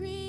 not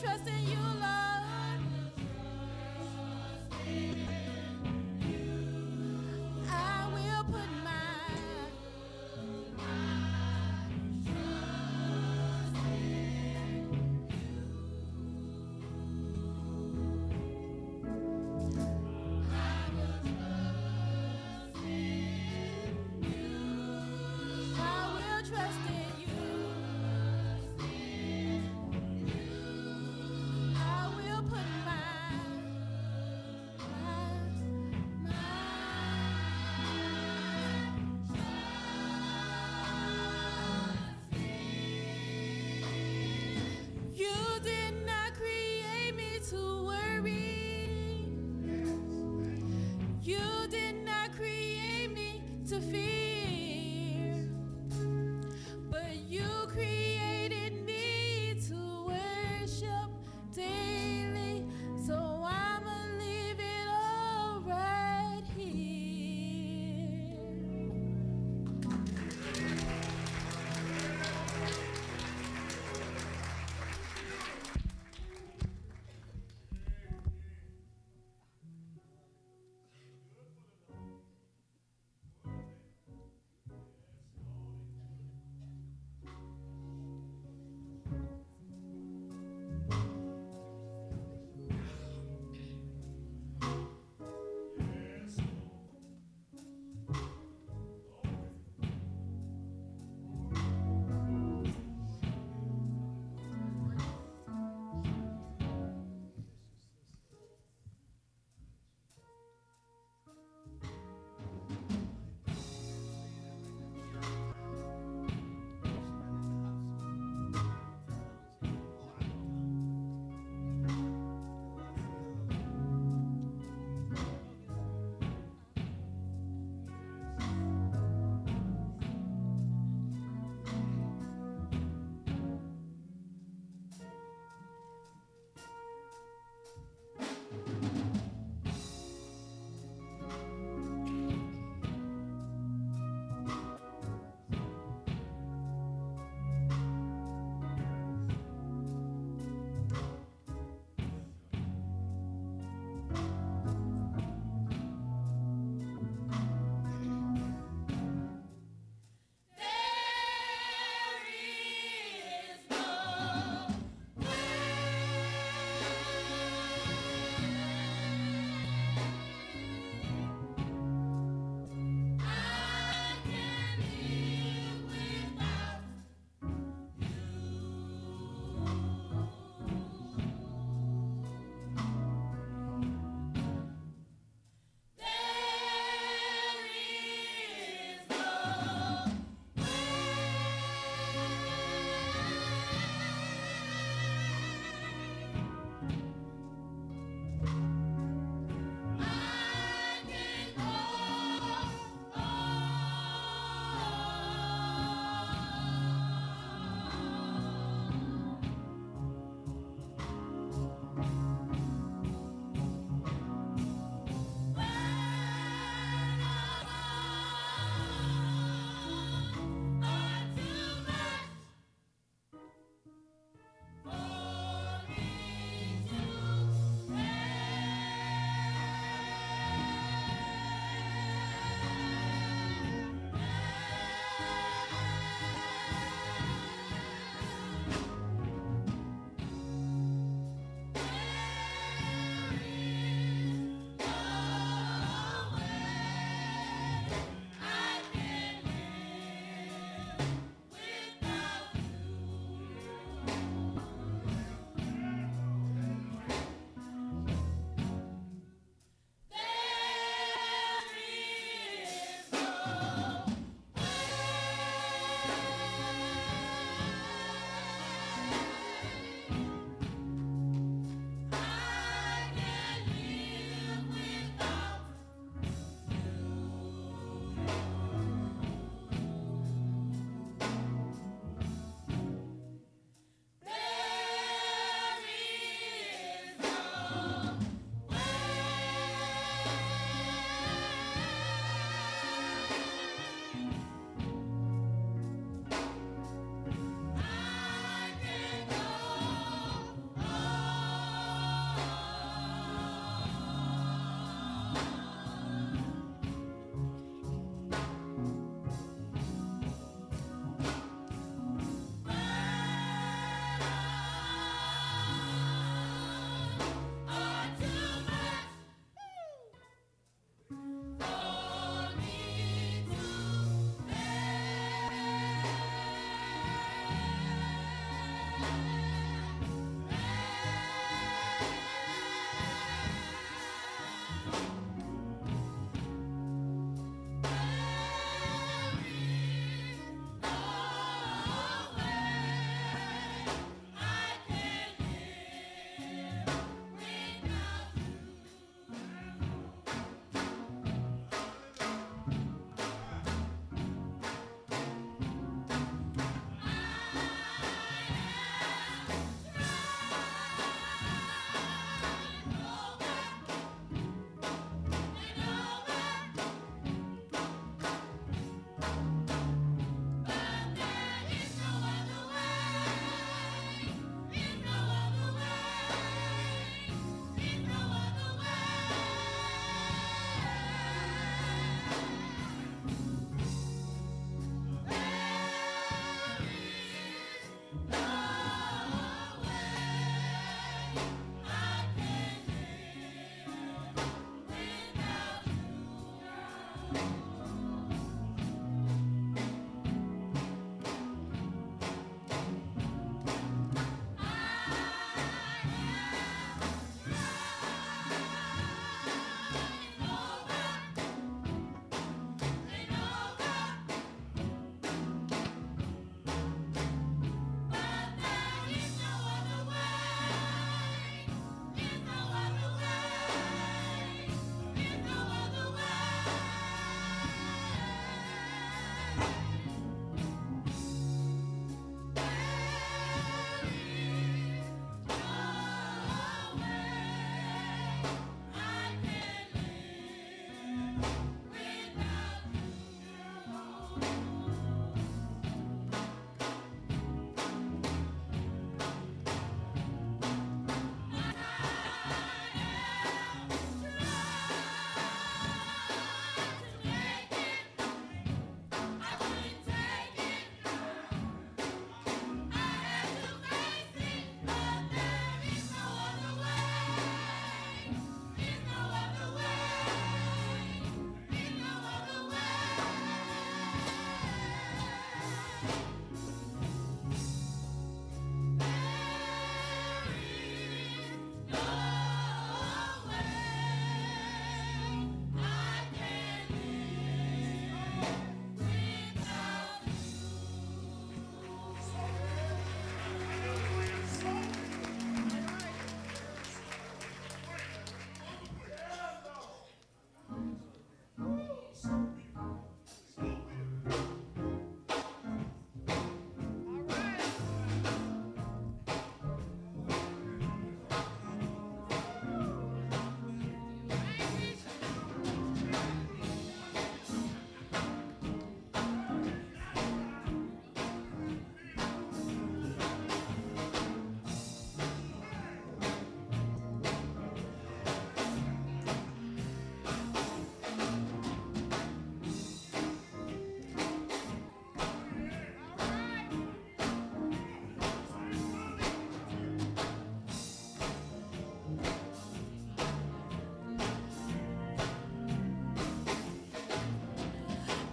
trust in you,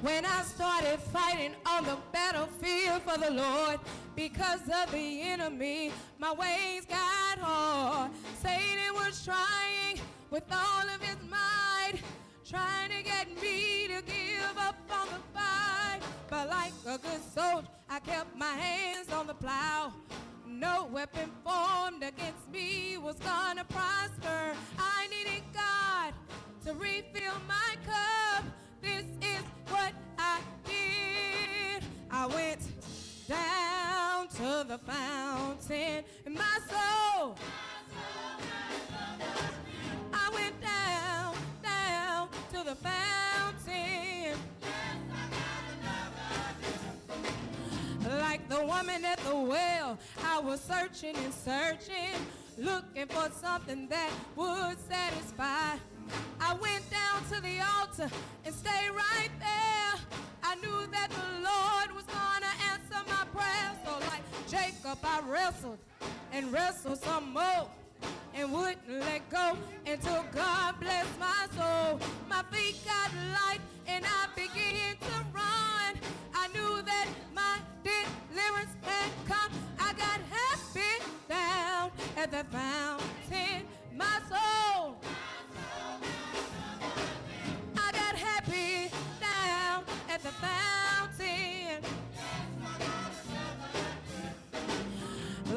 When I started fighting on the battlefield for the Lord, because of the enemy, my ways got hard. Satan was trying with all of his might, trying to get me to give up on the fight. But like a good soldier, I kept my hands on the plow. No weapon formed against me was gonna prosper. I needed God to refill my cup. This is what I did. I went down to the fountain in my soul. I went down, down to the fountain. Like the woman at the well, I was searching and searching, looking for something that would satisfy. I went down to the altar and stayed right there. I knew that the Lord was gonna answer my prayer. So like Jacob, I wrestled and wrestled some more and wouldn't let go until God blessed my soul. My feet got light and I began to run. I knew that my deliverance had come. I got happy down at the fountain. My soul, I got happy down at the fountain.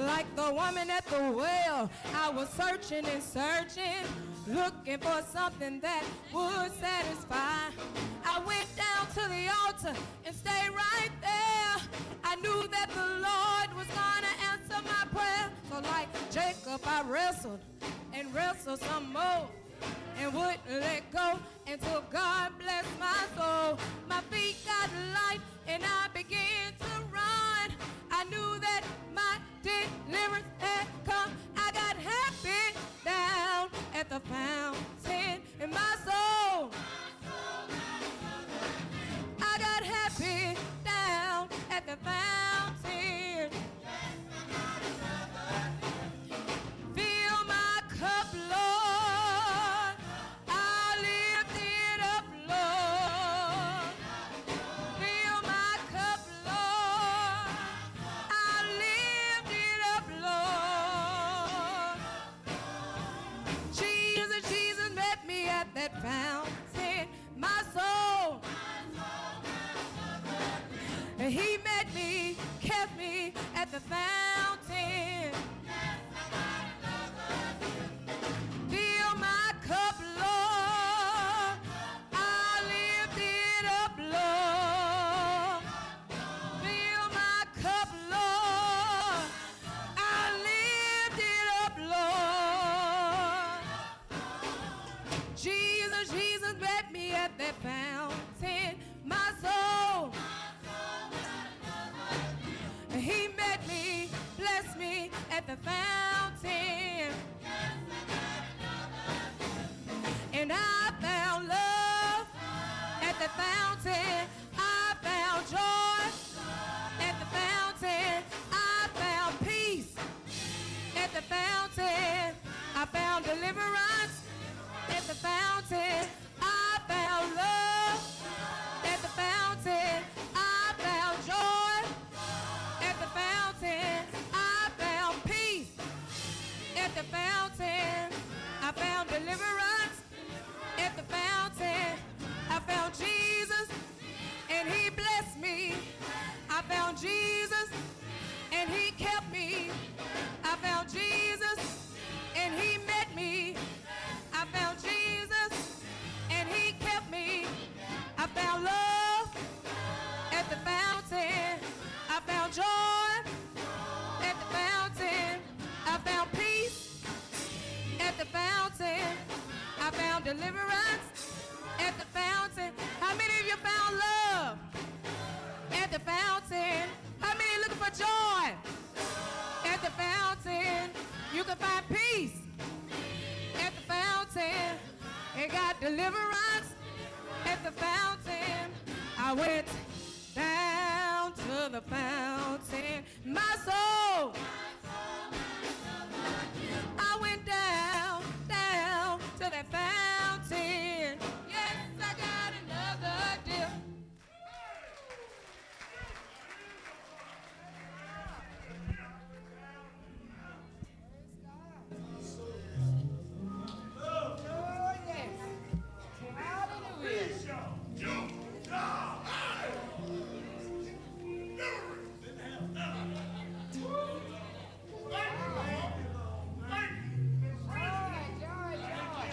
Like the woman at the well, I was searching and searching, looking for something that would satisfy. I went down to the altar and stayed right there. I knew that the Lord was gonna answer my prayer. So like Jacob, I wrestled and wrestled some more and wouldn't let go until God blessed my soul. My feet got light and I began to run. I knew that my deliverance had come. I got happy down at the fountain in my soul. I got happy down at the fountain. At the fountain. And I found love at the fountain. I found joy Got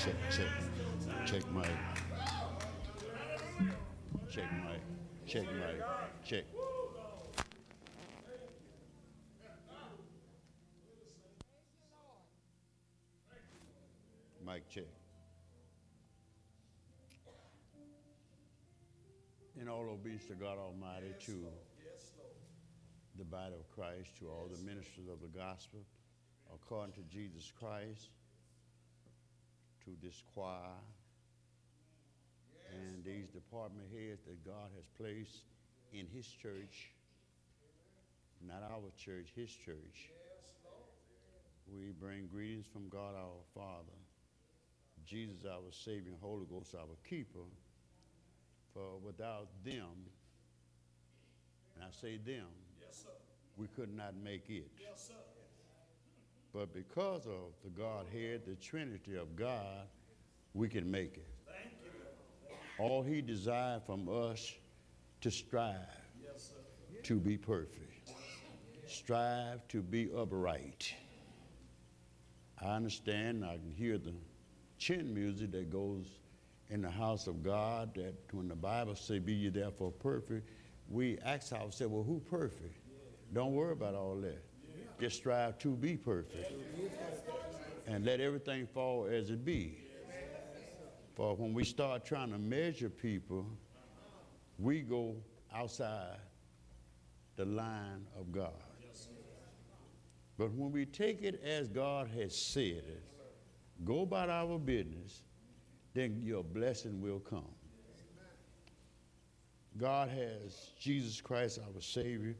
check, check, check mic. Check mic, check mic, check. Mic check. In all obedience to God Almighty, to the body of Christ, to all the ministers of the gospel, according to Jesus Christ, to this choir, and these department heads that God has placed in His church, not our church, His church. We bring greetings from God our Father, Jesus our Savior, and Holy Ghost our keeper. For without them, and I say them, we could not make it. But because of the Godhead, the Trinity of God, we can make it. All He desired from us to strive to be perfect, strive to be upright. I understand, I can hear the chin music that goes in the house of God that when the Bible say, be ye therefore perfect, we ask ourselves, well, who perfect? Don't worry about all that. Just strive to be perfect. And let everything fall as it be. For when we start trying to measure people, we go outside the line of God. But when we take it as God has said it, go about our business, then your blessing will come. God has Jesus Christ, our Savior.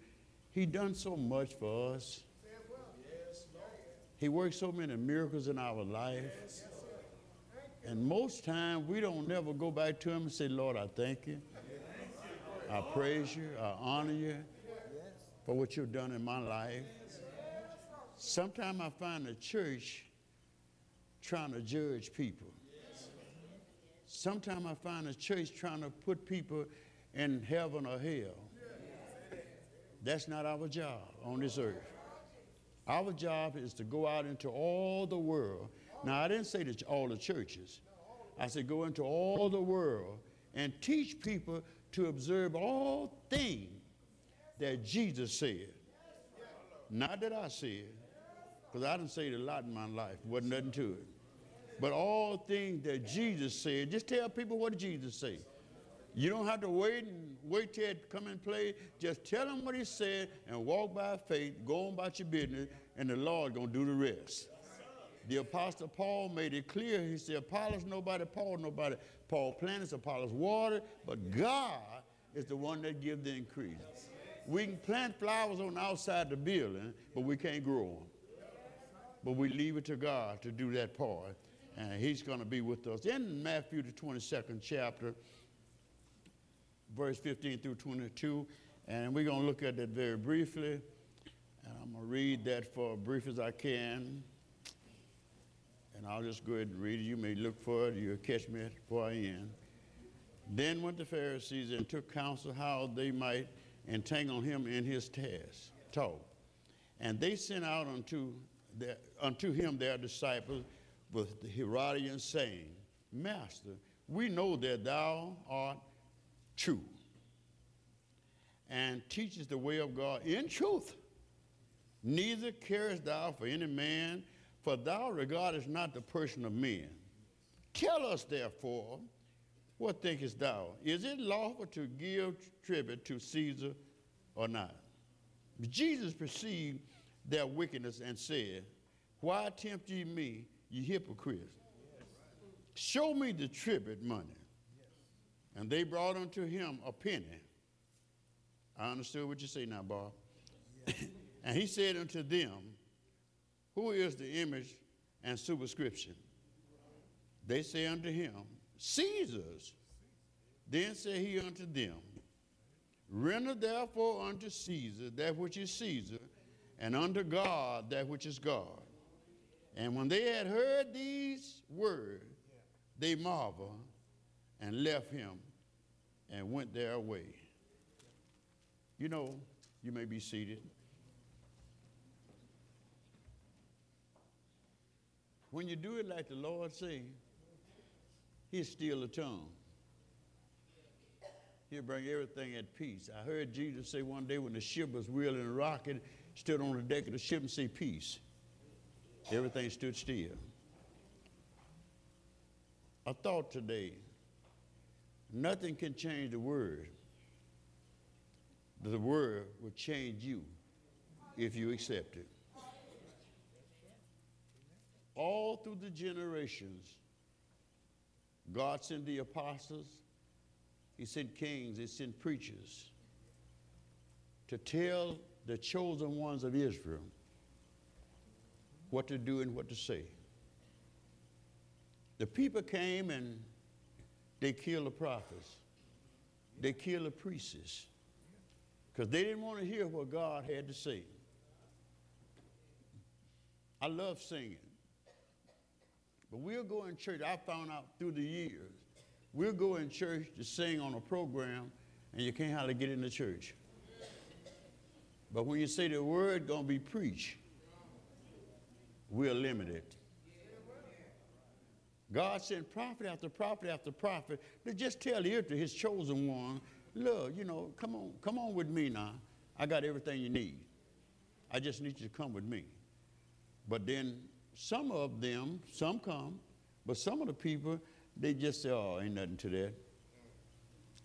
He done so much for us. He works so many miracles in our life. And most times we don't never go back to him and say, Lord, I thank you. I praise you. I honor you for what you've done in my life. Sometimes I find the church trying to judge people. Sometimes I find the church trying to put people in heaven or hell. That's not our job on this earth. Our job is to go out into all the world. Now, I didn't say to all the churches. I said go into all the world and teach people to observe all things that Jesus said. Not that I said, because I didn't say it a lot in my life. Wasn't nothing to it. But all things that Jesus said, just tell people what Jesus said. You don't have to wait and wait till it come and play. Just tell him what he said and walk by faith, go on about your business, and the Lord gonna do the rest. The apostle Paul made it clear. He said, Apollos nobody, Paul nobody. Paul plants, Apollos water, but God is the one that gives the increase. We can plant flowers on the outside the building, but we can't grow them. But we leave it to God to do that part, and He's going to be with us. In Matthew, the 22nd chapter, verse 15 through 22, and we're going to look at that very briefly. And I'm going to read that for as brief as I can. And I'll just go ahead and read it. You may look for it. You'll catch me before I end. Then went the Pharisees and took counsel how they might entangle him in his task, talk. And they sent out unto, their, unto him their disciples with the Herodians, saying, Master, we know that thou art true and teachest the way of God in truth. Neither carest thou for any man, for thou regardest not the person of men. Tell us, therefore, what thinkest thou? Is it lawful to give tribute to Caesar or not? Jesus perceived their wickedness and said, Why tempt ye me, ye hypocrites? Show me the tribute money. And they brought unto him a penny. I understood what you say now, Bob. and he said unto them, Who is the image and superscription? They say unto him, Caesar's. Then said he unto them, Render therefore unto Caesar that which is Caesar, and unto God that which is God. And when they had heard these words, they marveled and left him and went their way. You know, you may be seated. When you do it like the Lord say, He'll steal the tongue. He'll bring everything at peace. I heard Jesus say one day when the ship was wheeling and rocking, stood on the deck of the ship and say, Peace. Everything stood still. I thought today, nothing can change the word. The word will change you if you accept it. All through the generations, God sent the apostles, He sent kings, He sent preachers to tell the chosen ones of Israel what to do and what to say. The people came and they killed the prophets, they killed the priests, because they didn't want to hear what God had to say. I love singing. But we'll go in church, I found out through the years, we'll go in church to sing on a program and you can't hardly get in the church. But when you say the word gonna be preached, we're limited. God sent prophet after prophet after prophet to just tell the to his chosen one, look, you know, come on, come on with me now. I got everything you need. I just need you to come with me. But then some of them, some come, but some of the people, they just say, oh, ain't nothing to that.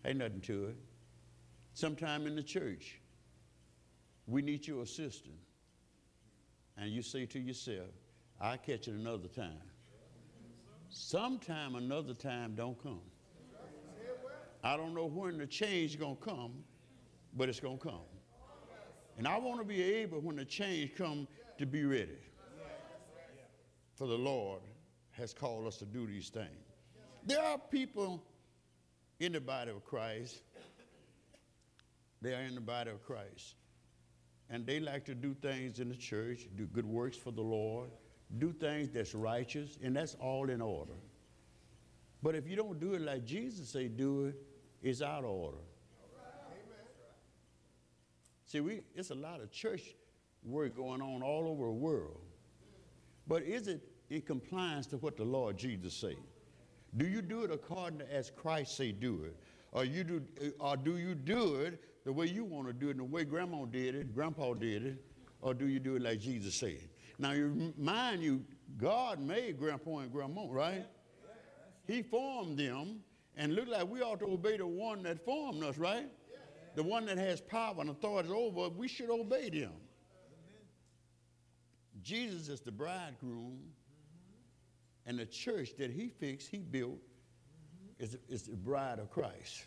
Ain't nothing to it. Sometime in the church, we need your assistance. And you say to yourself, I'll catch it another time. Sometime another time don't come. I don't know when the change is going to come, but it's going to come. And I want to be able, when the change come, to be ready. For the Lord has called us to do these things. There are people in the body of Christ. They are in the body of Christ. And they like to do things in the church, do good works for the Lord, do things that's righteous, and that's all in order. But if you don't do it like Jesus say do it, it's out of order. See, we, it's a lot of church work going on all over the world. But is it in compliance to what the Lord Jesus said? Do you do it according to as Christ say do it? Or, you do, or do you do it the way you want to do it, the way grandma did it, grandpa did it, or do you do it like Jesus said? Now, you, mind you, God made grandpa and grandma, right? He formed them, and look like we ought to obey the one that formed us, right? The one that has power and authority over, us, we should obey them. Jesus is the bridegroom, and the church that he fixed, he built, is, is the bride of Christ.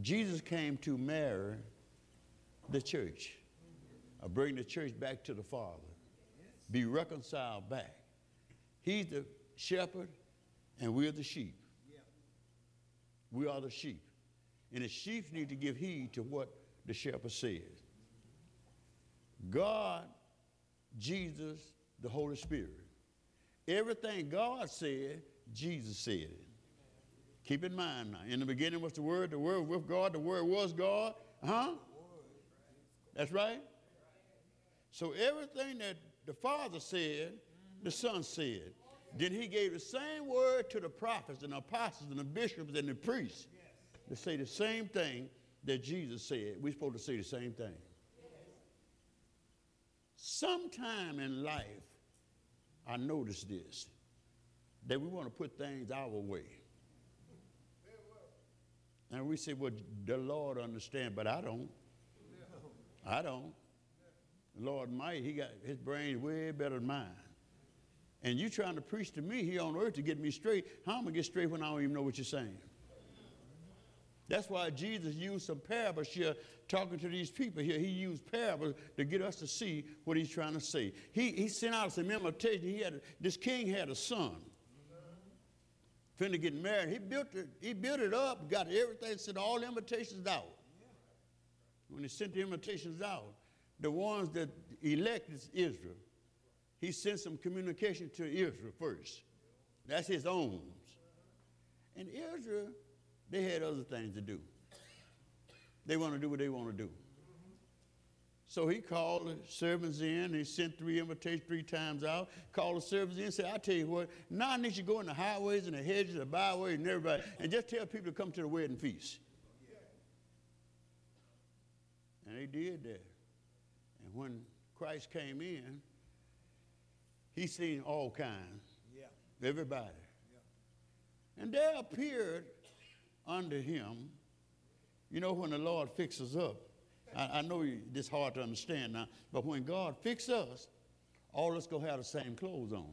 Jesus came to marry the church, bring the church back to the Father, be reconciled back. He's the shepherd, and we're the sheep. We are the sheep. And the sheep need to give heed to what the shepherd says. God, Jesus, the Holy Spirit. Everything God said, Jesus said it. Keep in mind now. In the beginning was the Word, the Word with God, the Word was God. Huh? That's right. So everything that the Father said, the Son said. Then He gave the same word to the prophets and the apostles and the bishops and the priests to say the same thing that Jesus said. We're supposed to say the same thing. Sometime in life, I noticed this that we want to put things our way. And we say, well, the Lord understand, but I don't. I don't. Lord might, he got his brain way better than mine. And you trying to preach to me here on earth to get me straight. How am I to get straight when I don't even know what you're saying? That's why Jesus used some parables here talking to these people here. He used parables to get us to see what he's trying to say. He, he sent out some invitation. He had, this king had a son finna get married. He built it, he built it up, got everything, sent all invitations out. When he sent the invitations out, the ones that elected Israel, he sent some communication to Israel first. That's his own. And Israel, they had other things to do. They want to do what they want to do. So he called the servants in, he sent three invitations three times out, called the servants in and said, I tell you what, now I need you to go in the highways and the hedges, the byways, and everybody, and just tell people to come to the wedding feast. And they did that. And when Christ came in, he seen all kinds, Yeah. everybody. And there appeared unto him, you know, when the Lord fixes up, I, I know this hard to understand now, but when God fixes us, all of us gonna have the same clothes on.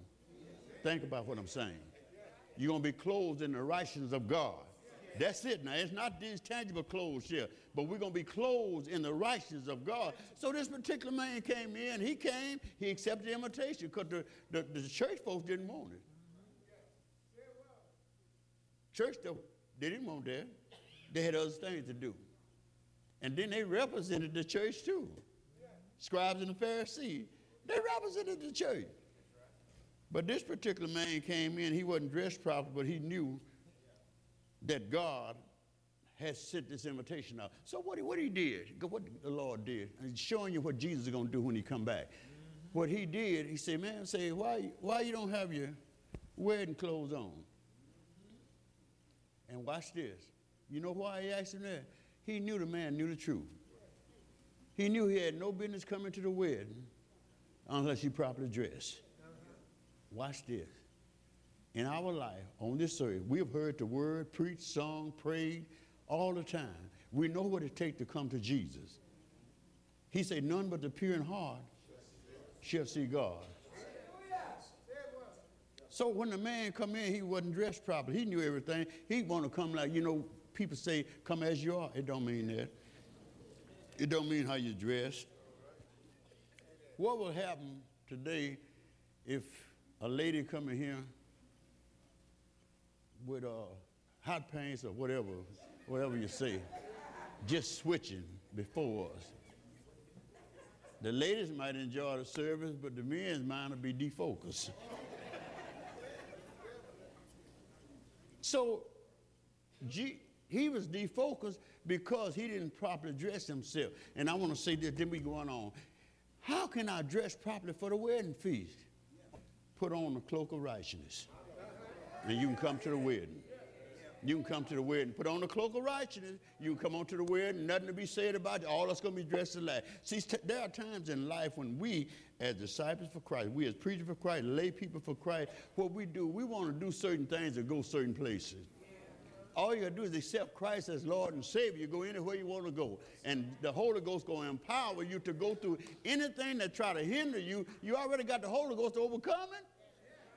Think about what I'm saying. You're gonna be clothed in the righteousness of God. That's it now. It's not these tangible clothes here, but we're gonna be clothed in the righteousness of God. So this particular man came in, he came, he accepted the invitation because the, the, the church folks didn't want it. Church, they didn't want that. They had other things to do. And then they represented the church too. Scribes and the Pharisees, they represented the church. But this particular man came in, he wasn't dressed properly, but he knew that God has sent this invitation out. So what he, what he did, what the Lord did, and he's showing you what Jesus is going to do when he come back. What he did, he said, man, say, why, why you don't have your wedding clothes on? And watch this. You know why he asked him that? He knew the man knew the truth. He knew he had no business coming to the wedding unless he properly dressed. Watch this. In our life, on this earth, we have heard the word preached, sung, prayed all the time. We know what it takes to come to Jesus. He said, None but the pure in heart shall see God. So when the man come in, he wasn't dressed properly. He knew everything. He want to come like, you know, people say, come as you are. It don't mean that. It don't mean how you dress. What will happen today if a lady come in here with uh, hot pants or whatever, whatever you say, just switching before us? The ladies might enjoy the service, but the men's mind will be defocused. So G, he was defocused because he didn't properly dress himself. And I want to say this, then we going on. How can I dress properly for the wedding feast? Put on the cloak of righteousness. And you can come to the wedding. You can come to the wedding. Put on the cloak of righteousness. You can come on to the wedding. Nothing to be said about you. All that's going to be dressed alike. See, there are times in life when we, as disciples for Christ, we as preachers for Christ, lay people for Christ, what we do, we want to do certain things and go certain places. All you got to do is accept Christ as Lord and Savior. You go anywhere you want to go. And the Holy Ghost going to empower you to go through anything that try to hinder you. You already got the Holy Ghost to overcome it.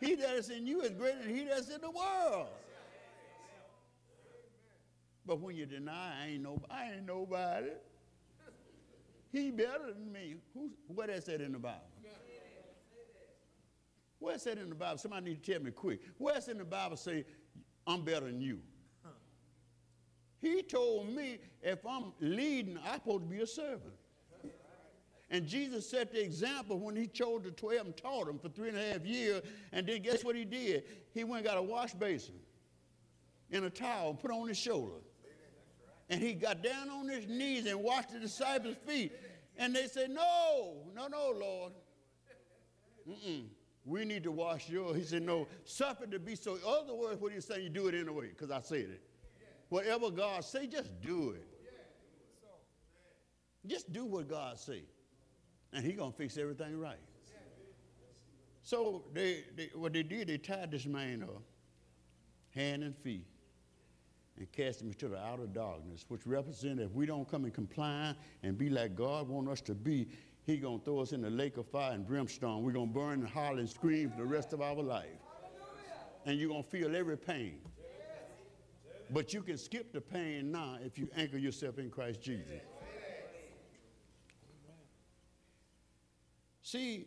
He that is in you is greater than he that's in the world. But when you deny, I ain't, no, I ain't nobody. He better than me. Who, what is that in the Bible? Where's that in the Bible? Somebody need to tell me quick. Where's in the Bible say, I'm better than you? He told me if I'm leading, I'm supposed to be a servant. And Jesus set the example when he chose the 12 and taught them for three and a half years. And then guess what he did? He went and got a wash basin and a towel and put on his shoulder. And he got down on his knees and washed the disciples' feet. And they said, No, no, no, Lord. Mm-mm. We need to wash yours. He said, No, suffer to be so. Other words, what he's saying, you do it anyway, because I said it. Whatever God say, just do it. Just do what God say. And he going to fix everything right. So they, they, what they did, they tied this man up, hand and feet, and cast him into the outer darkness, which represents if we don't come and comply and be like God want us to be, he going to throw us in the lake of fire and brimstone. We're going to burn and holler and scream for the rest of our life. And you're going to feel every pain. But you can skip the pain now if you anchor yourself in Christ Jesus. See,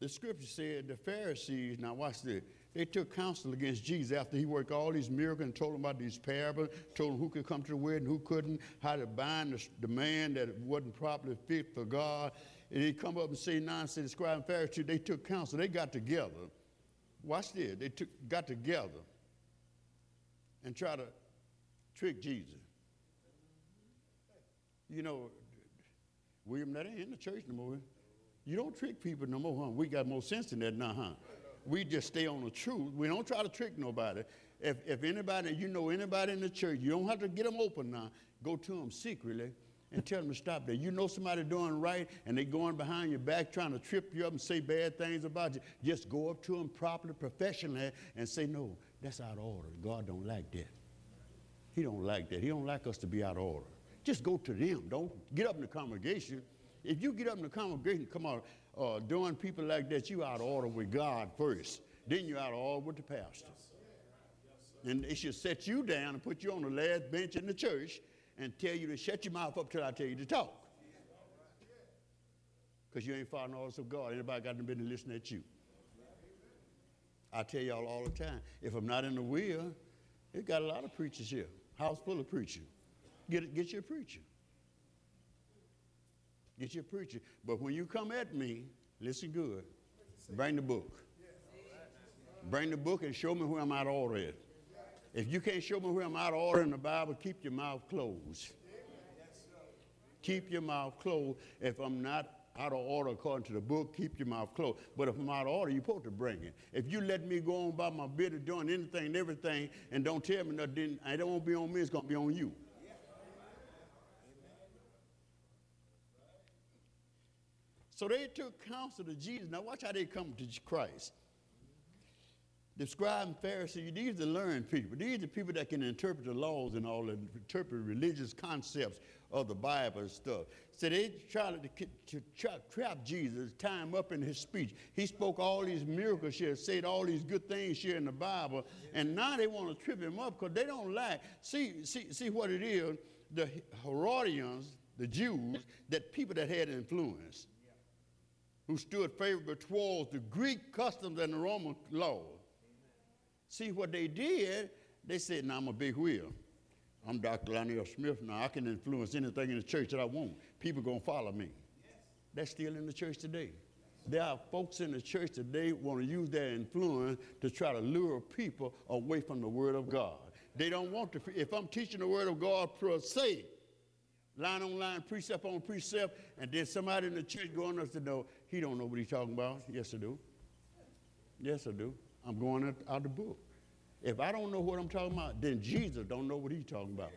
the scripture said the Pharisees, now watch this, they took counsel against Jesus after he worked all these miracles and told them about these parables, told them who could come to the wedding, who couldn't, how to bind the, man that wasn't properly fit for God. And he come up and say nonsense, scribe and Pharisees, they took counsel, they got together. Watch this, they took, got together and try to trick Jesus. You know, William, that ain't in the church no more. You don't trick people no more, huh? We got more sense than that now, huh? We just stay on the truth. We don't try to trick nobody. If, if anybody, you know anybody in the church, you don't have to get them open now. Go to them secretly and tell them to stop that. You know somebody doing right and they going behind your back trying to trip you up and say bad things about you. Just go up to them properly, professionally, and say, no, that's out of order. God don't like that. He don't like that. He don't like us to be out of order. Just go to them. Don't get up in the congregation. If you get up in the congregation, come on, uh, doing people like that, you out of order with God first. Then you out of order with the pastor. And they should set you down and put you on the last bench in the church and tell you to shut your mouth up till I tell you to talk. Because you ain't following orders of God. Anybody got to be listening at you? I tell y'all all the time, if I'm not in the will, it got a lot of preachers here. House full of preachers. Get, get your preacher. Get your preacher. But when you come at me, listen good. Bring the book. Bring the book and show me where I'm out of order at. If you can't show me where I'm out of order in the Bible, keep your mouth closed. Keep your mouth closed. If I'm not out of order according to the book, keep your mouth closed. But if I'm out of order, you're supposed to bring it. If you let me go on by my business doing anything and everything and don't tell me nothing, it won't be on me, it's going to be on you. So they took counsel to Jesus. Now watch how they come to Christ. The scribe and Pharisee, these are learned people. These are the people that can interpret the laws and all and interpret religious concepts of the Bible and stuff. So they tried to, to, trap Jesus, tie him up in his speech. He spoke all these miracles here, said all these good things here in the Bible, and now they want to trip him up because they don't like. See, see, see what it is. The Herodians, the Jews, that people that had influence who stood favorable towards the Greek customs and the Roman law. See what they did, they said, now I'm a big wheel. I'm Dr. Lionel Smith now. I can influence anything in the church that I want. People gonna follow me. That's still in the church today. There are folks in the church today want to use their influence to try to lure people away from the Word of God. They don't want to. If I'm teaching the Word of God per se, line on line, precept on precept, and then somebody in the church going up to know, he don't know what he's talking about. Yes, I do. Yes, I do. I'm going out, out the book. If I don't know what I'm talking about, then Jesus don't know what he's talking about.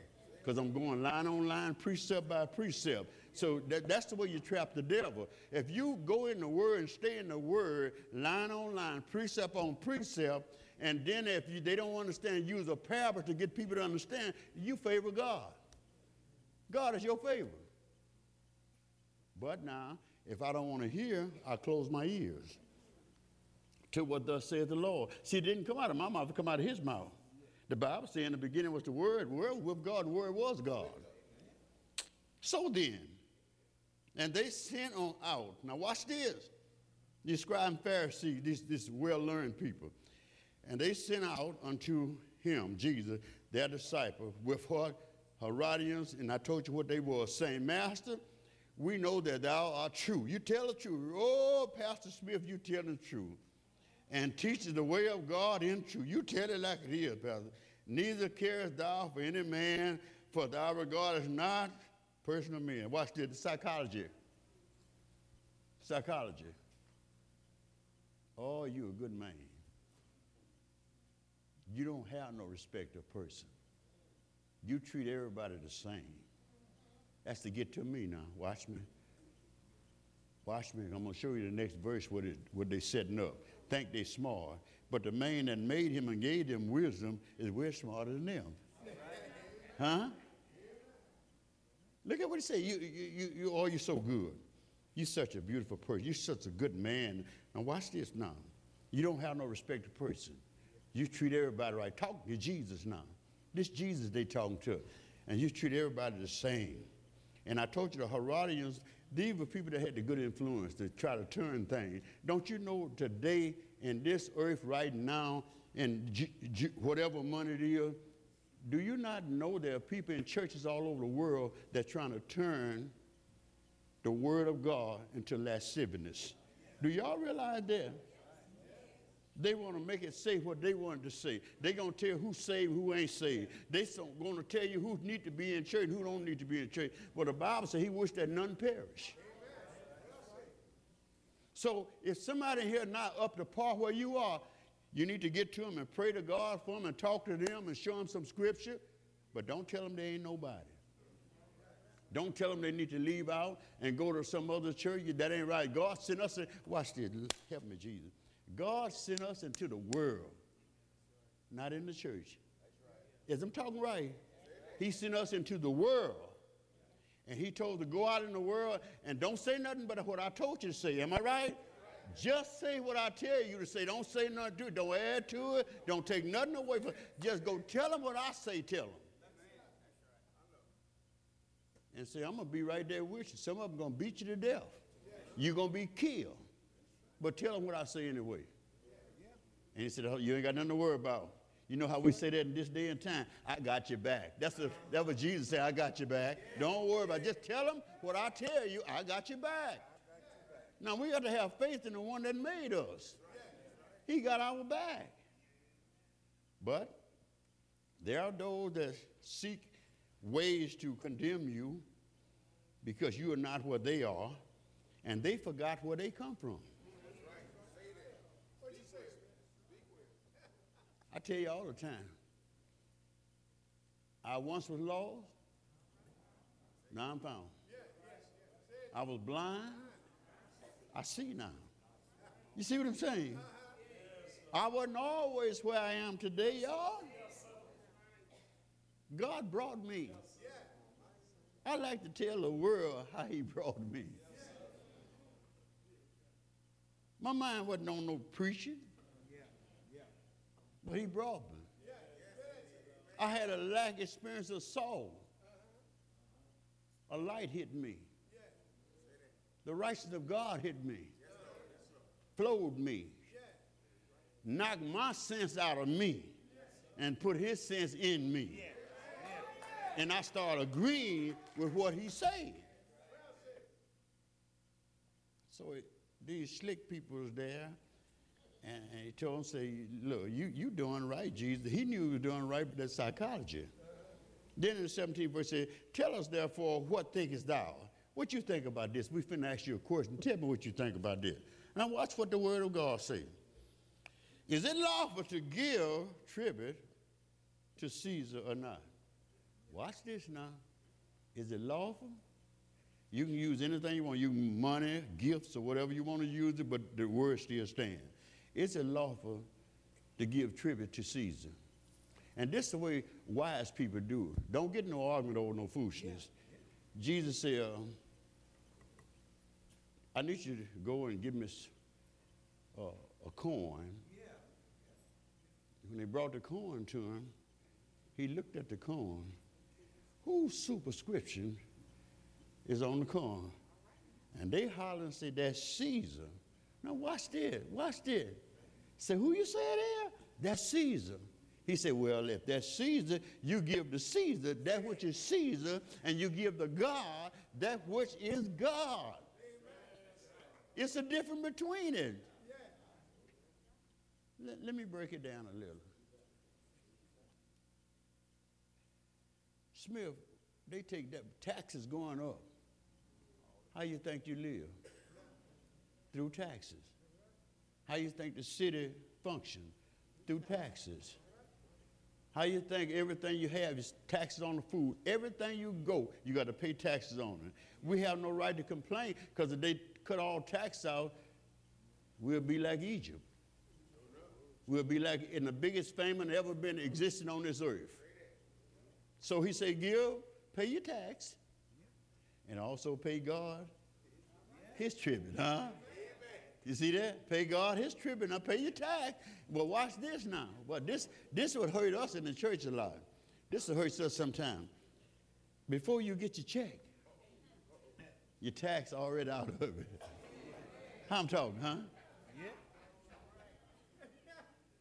Because I'm going line on line, precept by precept. So that, that's the way you trap the devil. If you go in the word and stay in the word, line on line, precept on precept, and then if you, they don't understand, use a parable to get people to understand, you favor God. God is your favor. But now, if I don't want to hear, I close my ears to what thus saith the Lord. See, it didn't come out of my mouth, it come out of his mouth. The Bible says in the beginning was the Word, Word with God, Word was God. So then, and they sent on out. Now watch this. These scribe and Pharisees, these, these well-learned people. And they sent out unto him, Jesus, their disciple, with what? Herodians, and I told you what they were, saying, Master, we know that thou art true. You tell the truth. Oh, Pastor Smith, you tell the truth. And teaches the way of God in truth. You tell it like it is, Pastor. Neither carest thou for any man, for thou regardest not personal men. Watch this, psychology. Psychology. Oh, you a good man. You don't have no respect of person. You treat everybody the same. That's to get to me now. Watch me. Watch me. I'm going to show you the next verse what, it, what they setting up. Think they smart. But the man that made him and gave them wisdom is we're smarter than them. Huh? Look at what he said. You, you, you, you, oh, you're so good. You're such a beautiful person. You're such a good man. Now watch this now. You don't have no respect to person. You treat everybody right. Talk to Jesus now. This Jesus they talking to. And you treat everybody the same. And I told you the Herodians, these were people that had the good influence to try to turn things. Don't you know today in this earth right now, and whatever money it is, do you not know there are people in churches all over the world that are trying to turn the word of God into lasciviousness? Do y'all realize that? They want to make it say what they wanted to say. They're going to tell who saved, who ain't saved. They're going to tell you who need to be in church, who don't need to be in church. But the Bible says he wished that none perish. So if somebody here not up to par where you are, you need to get to them and pray to God for them and talk to them and show them some scripture. But don't tell them they ain't nobody. Don't tell them they need to leave out and go to some other church. That ain't right. God sent us, in, watch this, help me, Jesus. God sent us into the world, not in the church. Yes, I'm talking right. He sent us into the world. And he told to go out in the world and don't say nothing but what I told you to say. Am I right? Just say what I tell you to say. Don't say nothing to it. Don't add to it. Don't take nothing away from it. Just go tell them what I say, tell them. And say, I'm going to be right there with you. Some of them going to beat you to death. You're going to be killed. But tell them what I say anyway. And he said, oh, You ain't got nothing to worry about. You know how we say that in this day and time? I got your back. That's the, that what Jesus said, I got your back. Don't worry about it. Just tell them what I tell you, I got your back. Now we got to have faith in the one that made us. He got our back. But there are those that seek ways to condemn you because you are not where they are, and they forgot where they come from. I tell you all the time, I once was lost, now I'm found. I was blind, I see now. You see what I'm saying? I wasn't always where I am today, y'all. God brought me. I like to tell the world how He brought me. My mind wasn't on no preaching, but He brought me. I had a lack experience of Saul. A light hit me. The righteousness of God hit me, flowed me, knocked my sense out of me, and put His sense in me and I start agreeing with what he's saying. So it, these slick people was there, and, and, he told him, say, look, you, you doing right, Jesus. He knew he was doing right, but that's psychology. Then in the 17th verse, said, tell us therefore, what thinkest thou? What you think about this? We finna ask you a question. Tell me what you think about this. Now watch what the word of God says. Is it lawful to give tribute to Caesar or not? Watch this now. Is it lawful? You can use anything you want. You money, gifts, or whatever you want to use it, but the word still stands. Is it lawful to give tribute to Caesar? And this is the way wise people do it. Don't get no argument over no foolishness. Yeah. Jesus said, uh, I need you to go and give me uh, a coin. Yeah. When they brought the coin to him, he looked at the coin whose superscription is on the coin? And they holler and say, that's Caesar. Now watch this, watch this. Say, who you say there? That's Caesar. He said, well, if that's Caesar, you give to Caesar that which is Caesar, and you give to God that which is God. It's a difference between it. Let, let me break it down a little. Smith, they take that taxes going up. How you think you live? Through taxes. How you think the city functions? Through taxes. How you think everything you have is taxes on the food? Everything you go, you got to pay taxes on it. We have no right to complain because if they cut all tax out, we'll be like Egypt. We'll be like in the biggest famine ever been existing on this earth. So he said, Give, pay your tax, and also pay God his tribute, huh? You see that? Pay God his tribute. Now pay your tax. Well, watch this now. Well, this this would hurt us in the church a lot. This will hurt us sometime. Before you get your check, your tax already out of it. How I'm talking, huh?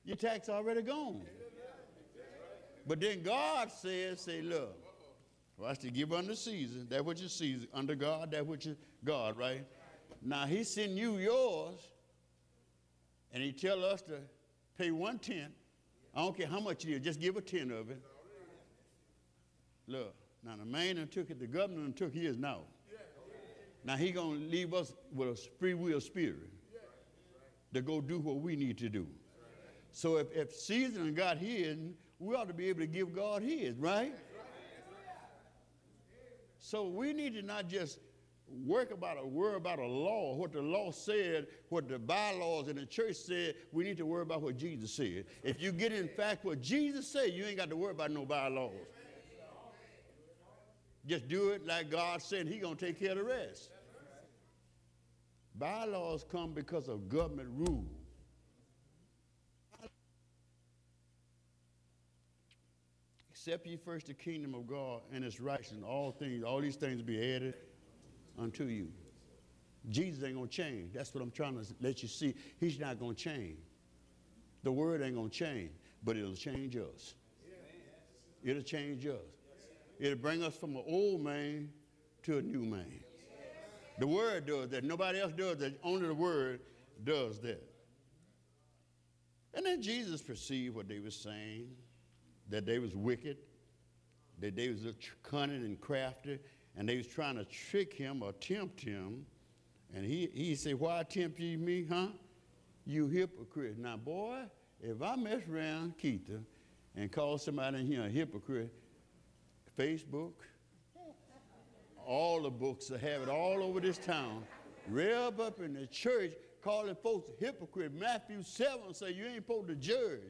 Your tax already gone. But then God says, say, look, watch to give unto Caesar that which is Caesar, under God that which is God, right? Now he send you yours, and he tell us to Pay one tenth. I don't care how much it is, just give a tenth of it. Look, now the man that took it, the governor that took his now. Now he gonna leave us with a free will spirit to go do what we need to do. So if, if Caesar got his, we ought to be able to give God his, right? So we need to not just work about a worry about a law, what the law said, what the bylaws in the church said. We need to worry about what Jesus said. If you get in fact what Jesus said, you ain't got to worry about no bylaws. Just do it like God said. He gonna take care of the rest. Bylaws come because of government rule. Accept ye first the kingdom of God and its righteousness, all things, all these things be added unto you. Jesus ain't gonna change. That's what I'm trying to let you see. He's not gonna change. The word ain't gonna change, but it'll change us. It'll change us. It'll bring us from an old man to a new man. The word does that. Nobody else does that. Only the word does that. And then Jesus perceived what they were saying, that they was wicked, that they was cunning and crafty, and they was trying to trick him or tempt him. And he, he said, why tempt ye me, huh? You hypocrite. Now, boy, if I mess around Keitha and call somebody in here a hypocrite, Facebook, all the books that have it all over this town. Rev up in the church calling folks hypocrite. Matthew 7 say you ain't supposed to judge.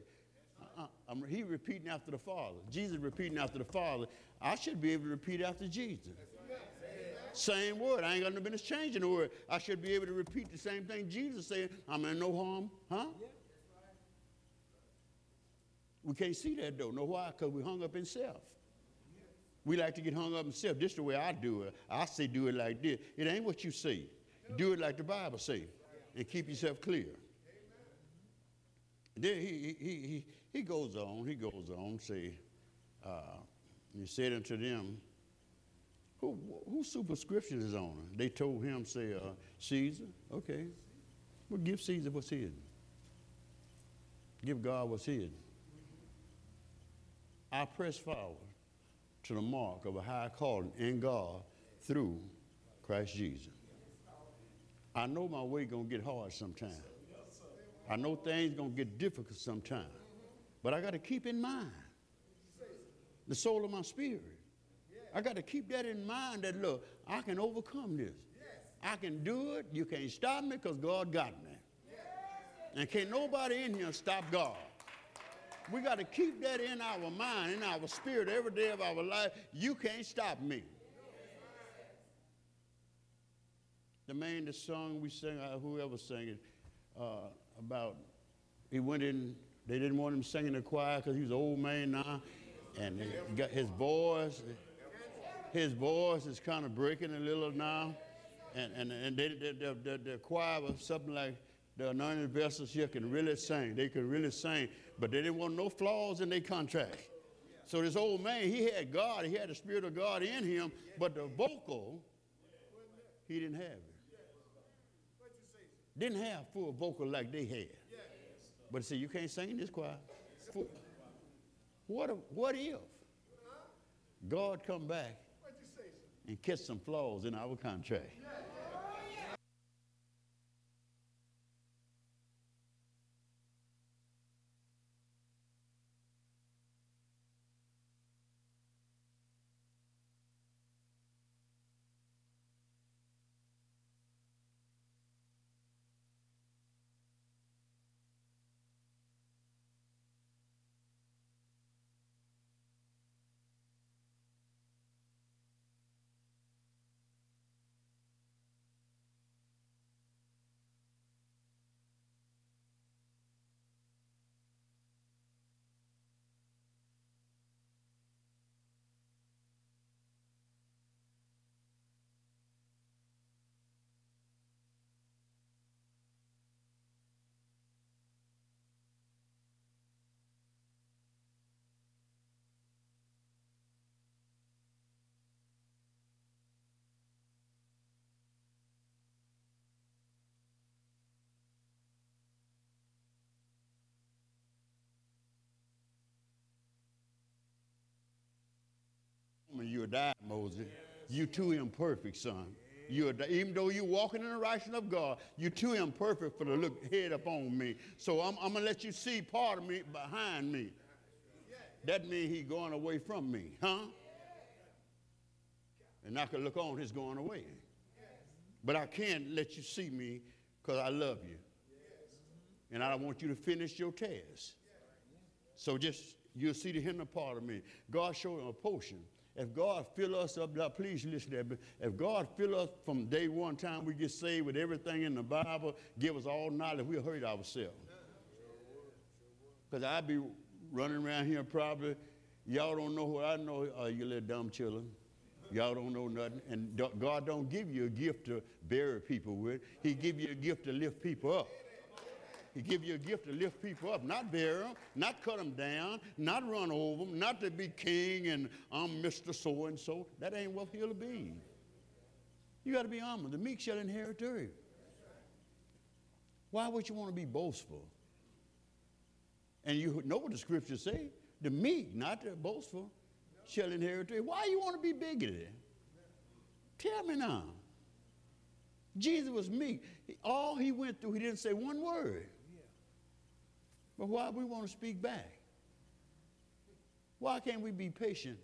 Uh-uh. he repeating after the Father. Jesus repeating after the Father. I should be able to repeat after Jesus. Same word. I ain't got no business changing the word. I should be able to repeat the same thing Jesus said. I'm in no harm. Huh? We can't see that though. Know why? Because we hung up in self. We like to get hung up in self. This is the way I do it. I say do it like this. It ain't what you see. Do it like the Bible say, and keep yourself clear. Then he, he, he, he goes on, he goes on, say, uh, he said unto them, who, whose superscription is on her? They told him, say, uh, Caesar. Okay. Well, give Caesar what's his. Give God what's his. I press forward to the mark of a high calling in God through Christ Jesus. I know my way gonna get hard sometime. I know things gonna get difficult sometime. But I gotta keep in mind the soul of my spirit. I gotta keep that in mind that look, I can overcome this. I can do it. You can't stop me because God got me. And can't nobody in here stop God. We got to keep that in our mind, in our spirit, every day of our life. You can't stop me. The man that sung, we sang, uh, whoever sang it, uh, about, he went in, they didn't want him singing in the choir because he was an old man now. And got his voice, his voice is kind of breaking a little now. And, and, and they, the, the, the choir was something like, the anointed vessels here can really sing. They can really sing, but they didn't want no flaws in their contract. So this old man, he had God, he had the Spirit of God in him, but the vocal, he didn't have it. Didn't have full vocal like they had. But see, you can't sing in this choir. What what if God come back and catch some flaws in our contract? Died, Moses. You too imperfect, son. You're, even though you're walking in the righteousness of God, you're too imperfect for to look head up on me. So I'm, I'm to let you see part of me behind me. That means he's going away from me, huh? And I can look on his going away. But I can't let you see me because I love you. And I don't want you to finish your test. So just, you'll see the hidden part of me. God showed him a potion. If God fill us up, now please listen to that. If God fill us from day one time we get saved with everything in the Bible, give us all knowledge, we'll hurt ourselves. Because I'd be running around here probably, y'all don't know what I know, uh, you little dumb children. Y'all don't know nothing. And God don't give you a gift to bury people with. He give you a gift to lift people up. He give you a gift to lift people up, not bury them, not cut them down, not run over them, not to be king and I'm Mr. So-and-so. That ain't what he'll be. You got to be humble. The meek shall inherit the earth. Why would you want to be boastful? And you know what the scriptures say. The meek, not the boastful, shall inherit the earth. Why you want to be bigoted? Tell me now. Jesus was meek. All he went through, he didn't say one word. But why we want to speak back? Why can't we be patient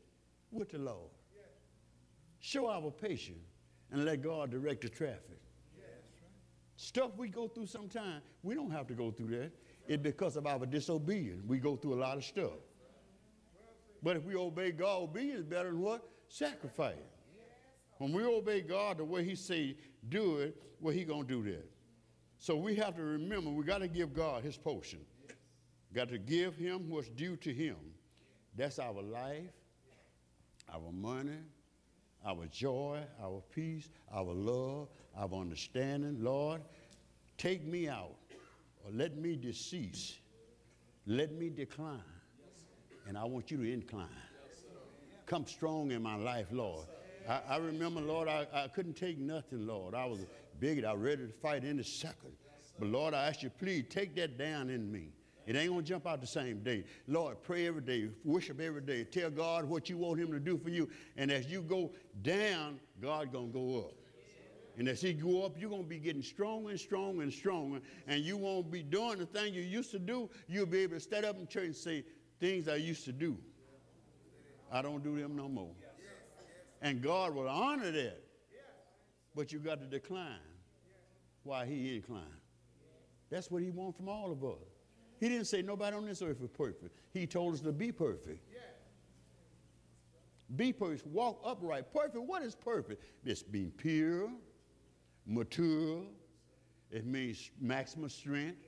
with the Lord? Show our patience and let God direct the traffic. Stuff we go through sometimes, we don't have to go through that. It's because of our disobedience. We go through a lot of stuff. But if we obey God, obedience better than what? Sacrifice. When we obey God the way he say do it, well, he to do that. So we have to remember, we got to give God his portion. Got to give him what's due to him. That's our life, our money, our joy, our peace, our love, our understanding. Lord, take me out or let me decease. Let me decline. And I want you to incline. Come strong in my life, Lord. I, I remember, Lord, I, I couldn't take nothing, Lord. I was big, I was ready to fight any second. But Lord, I ask you, please take that down in me. It ain't gonna jump out the same day. Lord, pray every day, worship every day, tell God what you want Him to do for you. And as you go down, God gonna go up. And as He go up, you're gonna be getting stronger and stronger and stronger. And you won't be doing the thing you used to do. You'll be able to stand up in church and say, things I used to do, I don't do them no more. And God will honor that. But you got to decline while He incline. That's what He wants from all of us. He didn't say nobody on this earth is perfect. He told us to be perfect. Be perfect. Walk upright. Perfect. What is perfect? It's being pure, mature. It means maximum strength.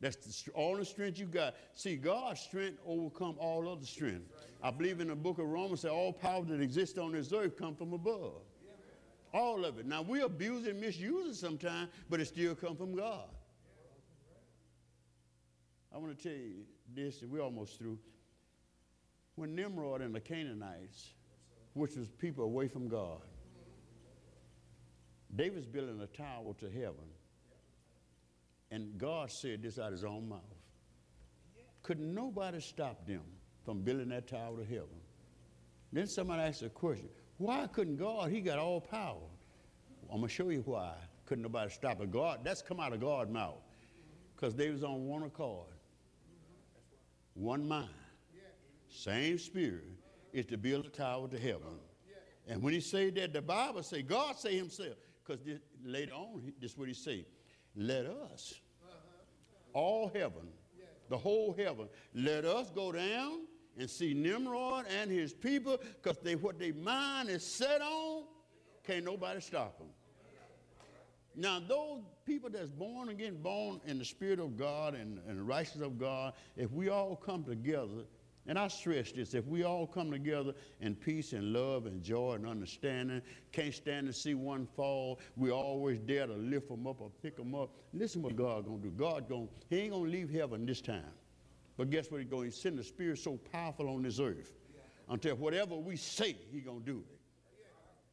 That's the, all the strength you got. See, God's strength overcome all other strength. I believe in the book of Romans that all power that exists on this earth come from above. All of it. Now we abuse and misuse it sometimes, but it still come from God. I want to tell you this, and we're almost through. When Nimrod and the Canaanites, which was people away from God, was building a tower to heaven. And God said this out of his own mouth. Could nobody stop them from building that tower to heaven? Then somebody asked a question. Why couldn't God? He got all power. I'm gonna show you why. Couldn't nobody stop it. God, that's come out of God's mouth. Because they was on one accord one mind, same spirit, is to build a tower to heaven. And when he say that, the Bible say, God say himself, because later on, this is what he say, let us, all heaven, the whole heaven, let us go down and see Nimrod and his people, because they what their mind is set on, can't nobody stop them. Now, those people that's born again, born in the Spirit of God and, and the righteousness of God, if we all come together, and I stress this, if we all come together in peace and love and joy and understanding, can't stand to see one fall, we always dare to lift them up or pick them up. Listen what God gonna do. God gonna, he ain't gonna leave heaven this time. But guess what he's going to send the Spirit so powerful on this earth until whatever we say, he gonna do it.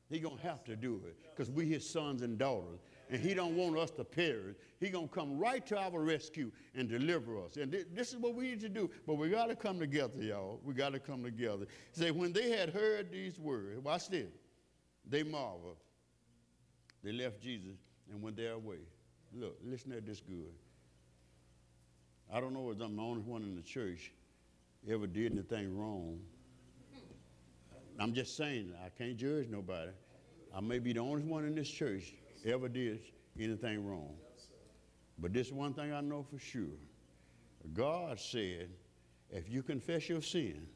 He gonna have to do it because we his sons and daughters and he don't want us to perish. He gonna come right to our rescue and deliver us. And thi- this is what we need to do. But we gotta come together, y'all. We gotta come together. Say when they had heard these words, watch this. They marveled. They left Jesus and went their way. Look, listen at this good. I don't know if I'm the only one in the church ever did anything wrong. I'm just saying, I can't judge nobody. I may be the only one in this church ever did anything wrong. But this one thing I know for sure. God said, if you confess your sin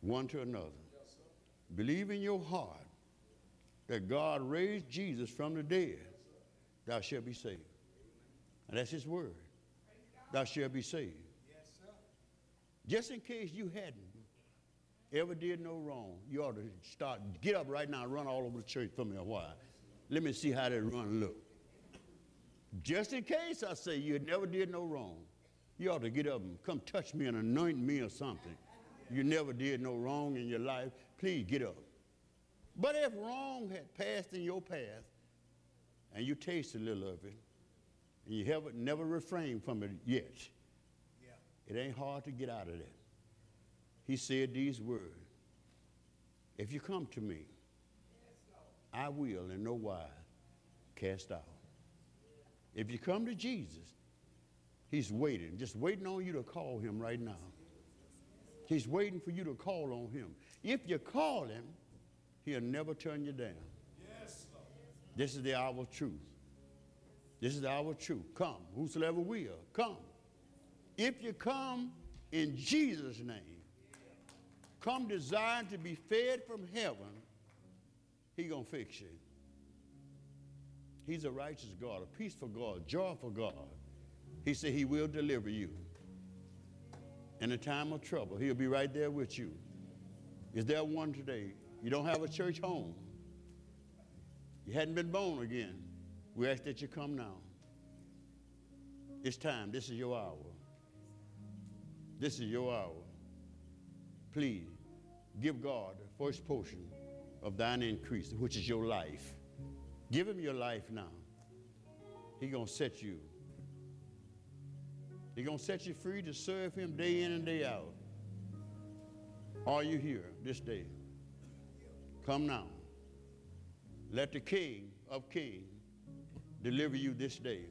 one to another, believe in your heart that God raised Jesus from the dead, thou shalt be saved. And that's his word. Thou shalt be saved. Just in case you hadn't ever did no wrong, you ought to start, get up right now and run all over the church for me a while. Let me see how that run look. Just in case I say you never did no wrong, you ought to get up and come touch me and anoint me or something. You never did no wrong in your life. Please get up. But if wrong had passed in your path and you taste a little of it and you haven't never refrained from it yet, it ain't hard to get out of that. He said these words If you come to me, I will in no wise cast out. If you come to Jesus, He's waiting, just waiting on you to call Him right now. He's waiting for you to call on Him. If you call Him, He'll never turn you down. This is the hour of truth. This is the hour of truth. Come, whosoever will, come. If you come in Jesus' name, come desiring to be fed from heaven, He gonna fix you. He's a righteous God, a peaceful God, a joyful God. He said He will deliver you. In a time of trouble, He'll be right there with you. Is there one today? You don't have a church home. You hadn't been born again. We ask that you come now. It's time. This is your hour. This is your hour. Please give God the first portion of thine increase, which is your life. Give him your life now. He gonna set you. He gonna set you free to serve him day in and day out. Are you here this day? Come now. Let the King of Kings deliver you this day.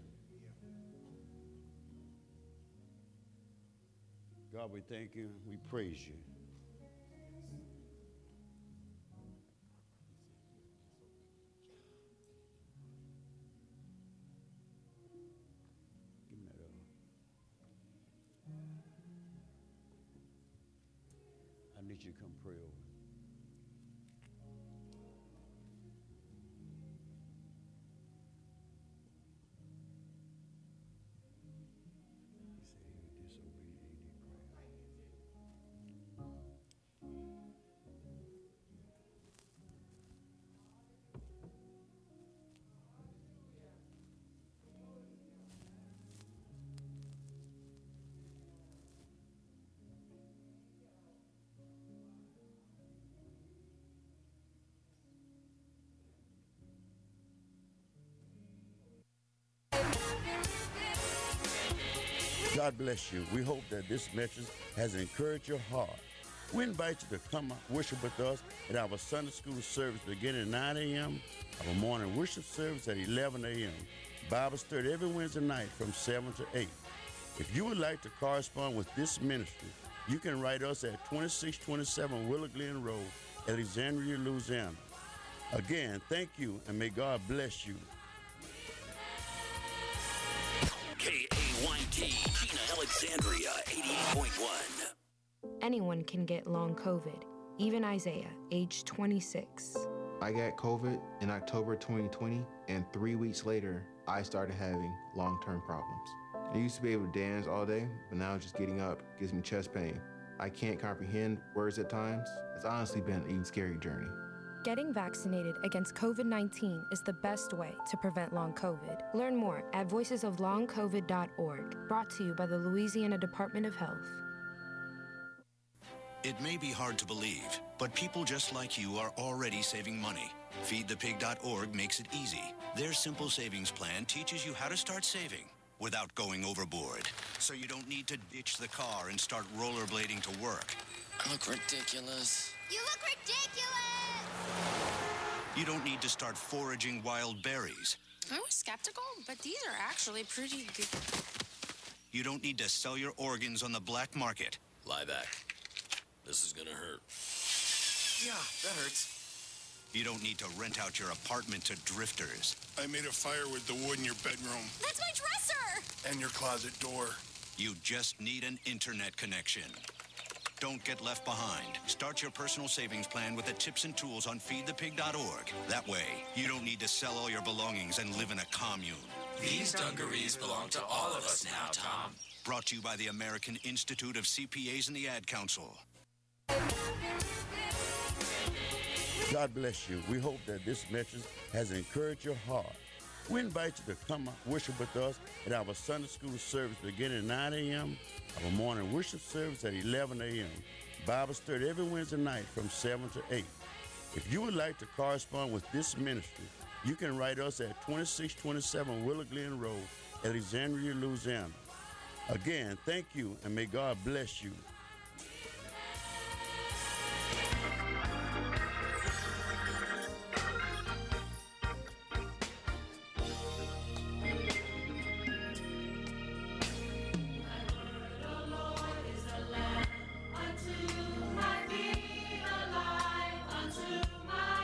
God, we thank you. We praise you. You come pray over. God bless you. We hope that this message has encouraged your heart. We invite you to come worship with us at our Sunday school service beginning at 9 a.m., our morning worship service at 11 a.m., Bible study every Wednesday night from 7 to 8. If you would like to correspond with this ministry, you can write us at 2627 Willow Glen Road, Alexandria, Louisiana. Again, thank you and may God bless you. K-A-Y-T, Alexandria, 88.1. Anyone can get long COVID, even Isaiah, age 26. I got COVID in October 2020, and three weeks later, I started having long term problems. I used to be able to dance all day, but now just getting up gives me chest pain. I can't comprehend words at times. It's honestly been a scary journey. Getting vaccinated against COVID 19 is the best way to prevent long COVID. Learn more at voicesoflongcovid.org, brought to you by the Louisiana Department of Health. It may be hard to believe, But people just like you are already saving money. FeedThePig.org makes it easy. Their simple savings plan teaches you how to start saving without going overboard. So you don't need to ditch the car and start rollerblading to work. I look ridiculous. You look ridiculous! You don't need to start foraging wild berries. I was skeptical, but these are actually pretty good. You don't need to sell your organs on the black market. Lie back. This is gonna hurt. Yeah, that hurts. You don't need to rent out your apartment to drifters. I made a fire with the wood in your bedroom That's my dresser! and your closet door. You just need an internet connection. Don't get left behind. Start your personal savings plan with the tips and tools on feedthepig.org. That way, you don't need to sell all your belongings and live in a commune. These dungarees belong to all of us now, Tom. Brought to you by the American Institute of CPAs and the Ad Council. God bless you. We hope that this message has encouraged your heart. We invite you to come worship with us at our Sunday school service beginning at 9 a.m., our morning worship service at 11 a.m., Bible study every Wednesday night from 7 to 8. If you would like to correspond with this ministry, you can write us at 2627 Willow Glen Road, Alexandria, Louisiana. Again, thank you and may God bless you.